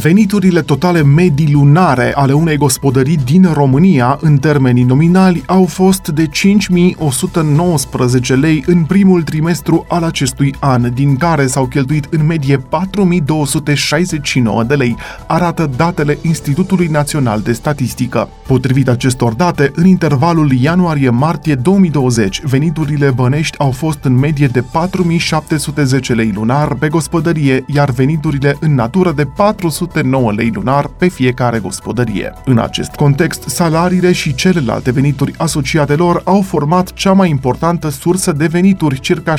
Veniturile totale medii lunare ale unei gospodării din România, în termenii nominali, au fost de 5.119 lei în primul trimestru al acestui an, din care s-au cheltuit în medie 4.269 de lei, arată datele Institutului Național de Statistică. Potrivit acestor date, în intervalul ianuarie-martie 2020, veniturile bănești au fost în medie de 4.710 lei lunar pe gospodărie, iar veniturile în natură de 400 209 lei lunar pe fiecare gospodărie. În acest context, salariile și celelalte venituri asociate lor au format cea mai importantă sursă de venituri, circa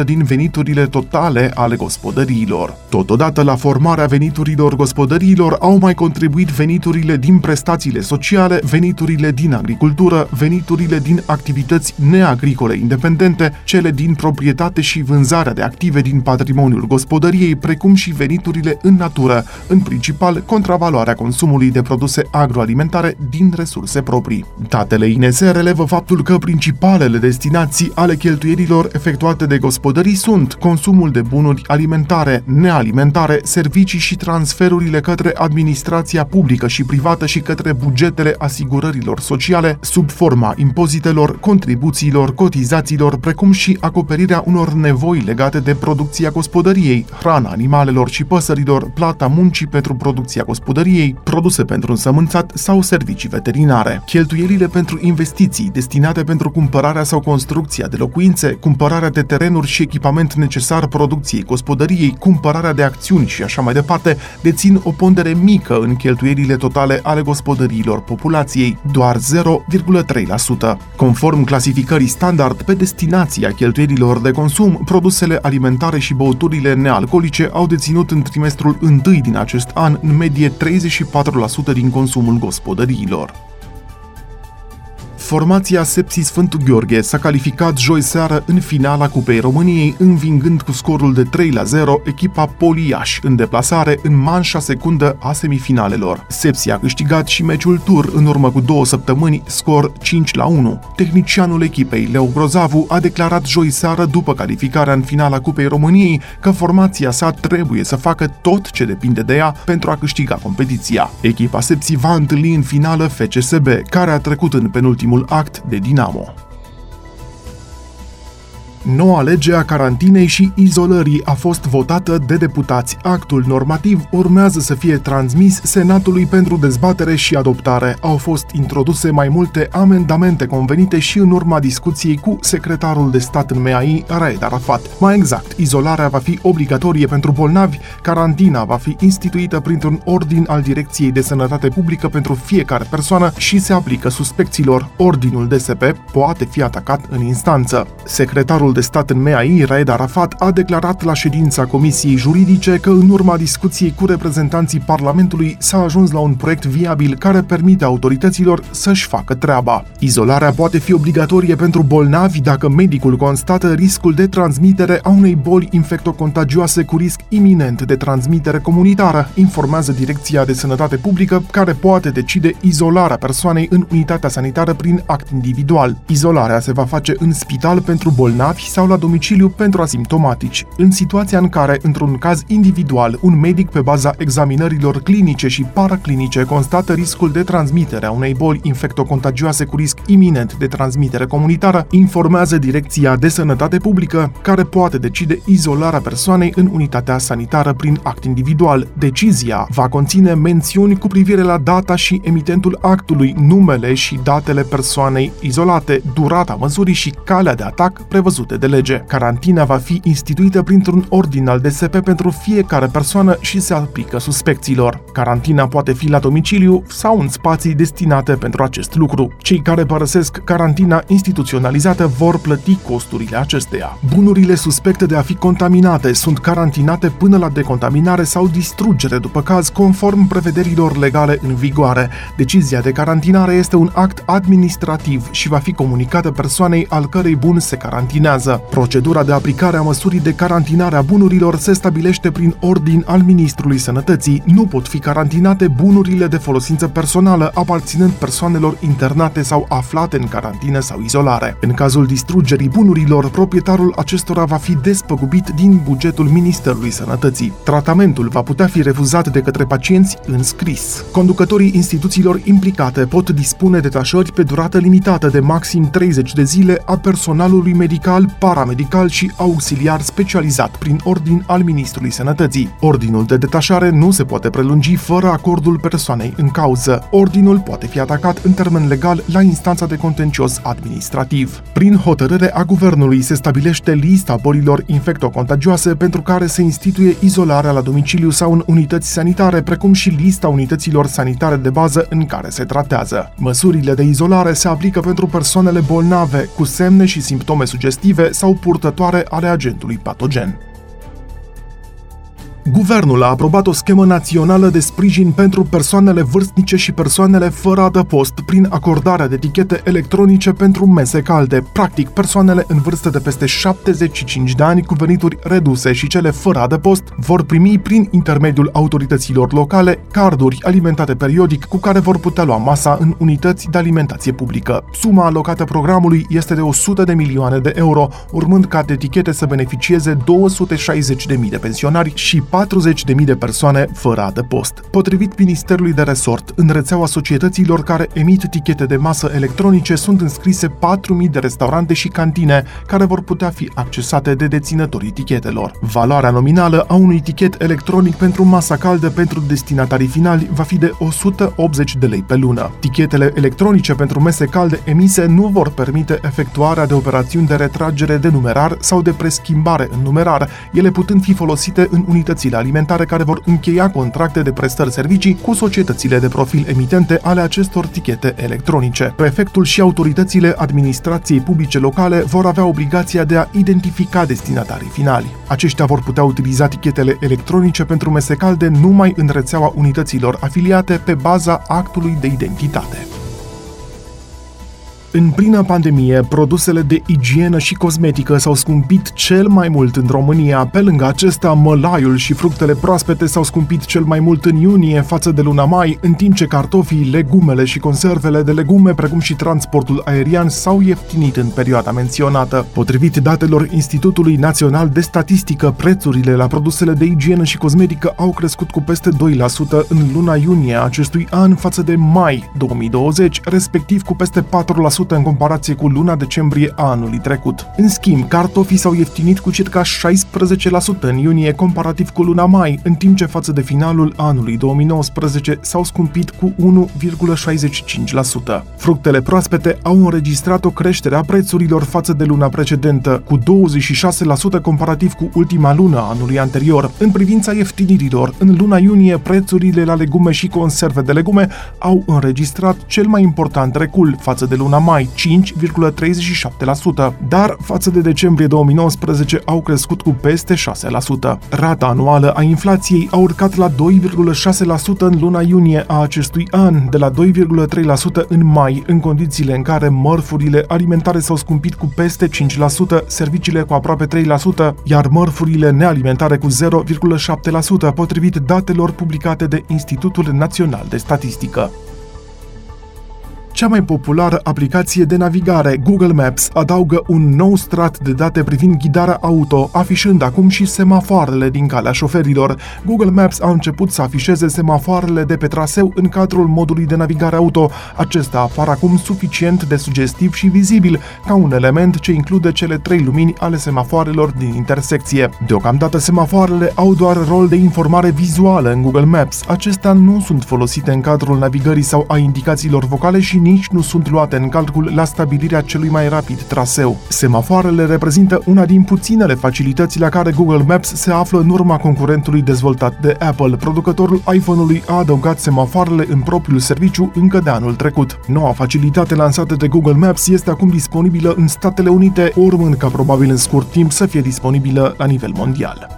68% din veniturile totale ale gospodăriilor. Totodată, la formarea veniturilor gospodăriilor au mai contribuit veniturile din prestațiile sociale, veniturile din agricultură, veniturile din activități neagricole independente, cele din proprietate și vânzarea de active din patrimoniul gospodăriei, precum și veniturile în natură, în principal contravaloarea consumului de produse agroalimentare din resurse proprii. Datele INS relevă faptul că principalele destinații ale cheltuierilor efectuate de gospodării sunt consumul de bunuri alimentare, nealimentare, servicii și transferurile către administrația publică și privată și către bugetele asigurărilor sociale sub forma impozitelor, contribuțiilor, cotizațiilor, precum și acoperirea unor nevoi legate de producția gospodăriei, hrana animalelor și păsărilor, plata muncii pentru producția gospodăriei, produse pentru însămânțat sau servicii veterinare. Cheltuielile pentru investiții destinate pentru cumpărarea sau construcția de locuințe, cumpărarea de terenuri și echipament necesar producției gospodăriei, cumpărarea de acțiuni și așa mai departe, dețin o pondere mică în cheltuielile totale ale gospodăriilor populației, doar 0,3%. Conform clasificării standard pe destinația cheltuielilor de consum, produsele alimentare și băuturile nealcoolice au deținut în trimestrul 1 din acest an în medie 34% din consumul gospodăriilor. Formația Sepsi Sfântul Gheorghe s-a calificat joi seară în finala Cupei României, învingând cu scorul de 3 la 0 echipa Poliaș în deplasare în manșa secundă a semifinalelor. Sepsi a câștigat și meciul tur în urmă cu două săptămâni, scor 5 la 1. Tehnicianul echipei, Leo Grozavu, a declarat joi seară după calificarea în finala Cupei României că formația sa trebuie să facă tot ce depinde de ea pentru a câștiga competiția. Echipa Sepsi va întâlni în finală FCSB, care a trecut în penultimul ultimul act de Dinamo. Noua lege a carantinei și izolării a fost votată de deputați. Actul normativ urmează să fie transmis Senatului pentru dezbatere și adoptare. Au fost introduse mai multe amendamente convenite și în urma discuției cu secretarul de stat în MEAI, Raed Arafat. Mai exact, izolarea va fi obligatorie pentru bolnavi, carantina va fi instituită printr-un ordin al Direcției de Sănătate Publică pentru fiecare persoană și se aplică suspecților. Ordinul DSP poate fi atacat în instanță. Secretarul de stat în MEAI, Raed Arafat, a declarat la ședința Comisiei Juridice că în urma discuției cu reprezentanții Parlamentului s-a ajuns la un proiect viabil care permite autorităților să-și facă treaba. Izolarea poate fi obligatorie pentru bolnavi dacă medicul constată riscul de transmitere a unei boli infectocontagioase cu risc iminent de transmitere comunitară, informează Direcția de Sănătate Publică, care poate decide izolarea persoanei în unitatea sanitară prin act individual. Izolarea se va face în spital pentru bolnavi sau la domiciliu pentru asimptomatici. În situația în care, într-un caz individual, un medic pe baza examinărilor clinice și paraclinice constată riscul de transmitere a unei boli infectocontagioase cu risc iminent de transmitere comunitară, informează Direcția de Sănătate Publică, care poate decide izolarea persoanei în unitatea sanitară prin act individual. Decizia va conține mențiuni cu privire la data și emitentul actului, numele și datele persoanei izolate, durata măsurii și calea de atac prevăzute de lege. Carantina va fi instituită printr-un ordin al DSP pentru fiecare persoană și se aplică suspecțiilor. Carantina poate fi la domiciliu sau în spații destinate pentru acest lucru. Cei care părăsesc carantina instituționalizată vor plăti costurile acesteia. Bunurile suspecte de a fi contaminate sunt carantinate până la decontaminare sau distrugere după caz conform prevederilor legale în vigoare. Decizia de carantinare este un act administrativ și va fi comunicată persoanei al cărei bun se carantinează bază. Procedura de aplicare a măsurii de carantinare a bunurilor se stabilește prin ordin al Ministrului Sănătății. Nu pot fi carantinate bunurile de folosință personală aparținând persoanelor internate sau aflate în carantină sau izolare. În cazul distrugerii bunurilor, proprietarul acestora va fi despăgubit din bugetul Ministerului Sănătății. Tratamentul va putea fi refuzat de către pacienți în scris. Conducătorii instituțiilor implicate pot dispune detașări pe durată limitată de maxim 30 de zile a personalului medical, paramedical și auxiliar specializat prin ordin al Ministrului Sănătății. Ordinul de detașare nu se poate prelungi fără acordul persoanei în cauză. Ordinul poate fi atacat în termen legal la instanța de contencios administrativ. Prin hotărâre a guvernului se stabilește lista bolilor infectocontagioase pentru care se instituie izolarea la domiciliu sau în unități sanitare, precum și lista unităților sanitare de bază în care se tratează. Măsurile de izolare se aplică pentru persoanele bolnave cu semne și simptome sugestive sau purtătoare ale agentului patogen. Guvernul a aprobat o schemă națională de sprijin pentru persoanele vârstnice și persoanele fără adăpost prin acordarea de etichete electronice pentru mese calde. Practic, persoanele în vârstă de peste 75 de ani cu venituri reduse și cele fără adăpost vor primi prin intermediul autorităților locale carduri alimentate periodic cu care vor putea lua masa în unități de alimentație publică. Suma alocată programului este de 100 de milioane de euro, urmând ca de etichete să beneficieze 260.000 de pensionari și 40.000 de persoane fără adăpost. Potrivit Ministerului de Resort, în rețeaua societăților care emit tichete de masă electronice sunt înscrise 4.000 de restaurante și cantine care vor putea fi accesate de deținătorii tichetelor. Valoarea nominală a unui tichet electronic pentru masa caldă pentru destinatarii finali va fi de 180 de lei pe lună. Tichetele electronice pentru mese calde emise nu vor permite efectuarea de operațiuni de retragere de numerar sau de preschimbare în numerar, ele putând fi folosite în unități instituțiile alimentare care vor încheia contracte de prestări servicii cu societățile de profil emitente ale acestor tichete electronice. Prefectul și autoritățile administrației publice locale vor avea obligația de a identifica destinatarii finali. Aceștia vor putea utiliza tichetele electronice pentru mese calde numai în rețeaua unităților afiliate pe baza actului de identitate. În plină pandemie, produsele de igienă și cosmetică s-au scumpit cel mai mult în România. Pe lângă acesta, mălaiul și fructele proaspete s-au scumpit cel mai mult în iunie față de luna mai, în timp ce cartofii, legumele și conservele de legume, precum și transportul aerian, s-au ieftinit în perioada menționată. Potrivit datelor Institutului Național de Statistică, prețurile la produsele de igienă și cosmetică au crescut cu peste 2% în luna iunie acestui an față de mai 2020, respectiv cu peste 4% în comparație cu luna decembrie a anului trecut. În schimb, cartofii s-au ieftinit cu circa 16% în iunie comparativ cu luna mai, în timp ce față de finalul anului 2019 s-au scumpit cu 1,65%. Fructele proaspete au înregistrat o creștere a prețurilor față de luna precedentă, cu 26% comparativ cu ultima lună a anului anterior. În privința ieftinirilor, în luna iunie prețurile la legume și conserve de legume au înregistrat cel mai important recul față de luna mai 5,37%, dar față de decembrie 2019 au crescut cu peste 6%. Rata anuală a inflației a urcat la 2,6% în luna iunie a acestui an, de la 2,3% în mai, în condițiile în care mărfurile alimentare s-au scumpit cu peste 5%, serviciile cu aproape 3%, iar mărfurile nealimentare cu 0,7%, potrivit datelor publicate de Institutul Național de Statistică. Cea mai populară aplicație de navigare, Google Maps, adaugă un nou strat de date privind ghidarea auto, afișând acum și semafoarele din calea șoferilor. Google Maps a început să afișeze semafoarele de pe traseu în cadrul modului de navigare auto. Acesta apar acum suficient de sugestiv și vizibil, ca un element ce include cele trei lumini ale semafoarelor din intersecție. Deocamdată semafoarele au doar rol de informare vizuală în Google Maps. Acestea nu sunt folosite în cadrul navigării sau a indicațiilor vocale și nici nu sunt luate în calcul la stabilirea celui mai rapid traseu. Semafoarele reprezintă una din puținele facilități la care Google Maps se află în urma concurentului dezvoltat de Apple. Producătorul iPhone-ului a adăugat semafoarele în propriul serviciu încă de anul trecut. Noua facilitate lansată de Google Maps este acum disponibilă în Statele Unite, urmând ca probabil în scurt timp să fie disponibilă la nivel mondial.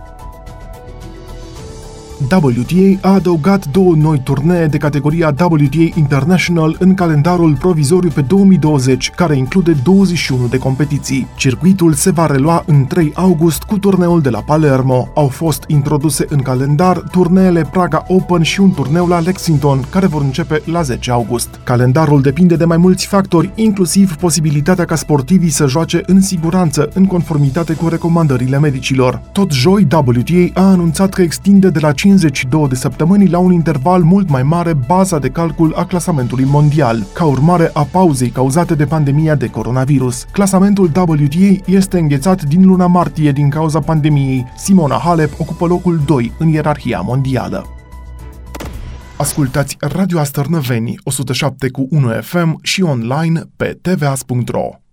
WTA a adăugat două noi turnee de categoria WTA International în calendarul provizoriu pe 2020, care include 21 de competiții. Circuitul se va relua în 3 august cu turneul de la Palermo. Au fost introduse în calendar turneele Praga Open și un turneu la Lexington, care vor începe la 10 august. Calendarul depinde de mai mulți factori, inclusiv posibilitatea ca sportivii să joace în siguranță, în conformitate cu recomandările medicilor. Tot joi, WTA a anunțat că extinde de la 52 de săptămâni la un interval mult mai mare baza de calcul a clasamentului mondial, ca urmare a pauzei cauzate de pandemia de coronavirus. Clasamentul WTA este înghețat din luna martie din cauza pandemiei. Simona Halep ocupă locul 2 în ierarhia mondială. Ascultați Radio Astărnăveni 107 cu 1 FM și online pe tvas.ro.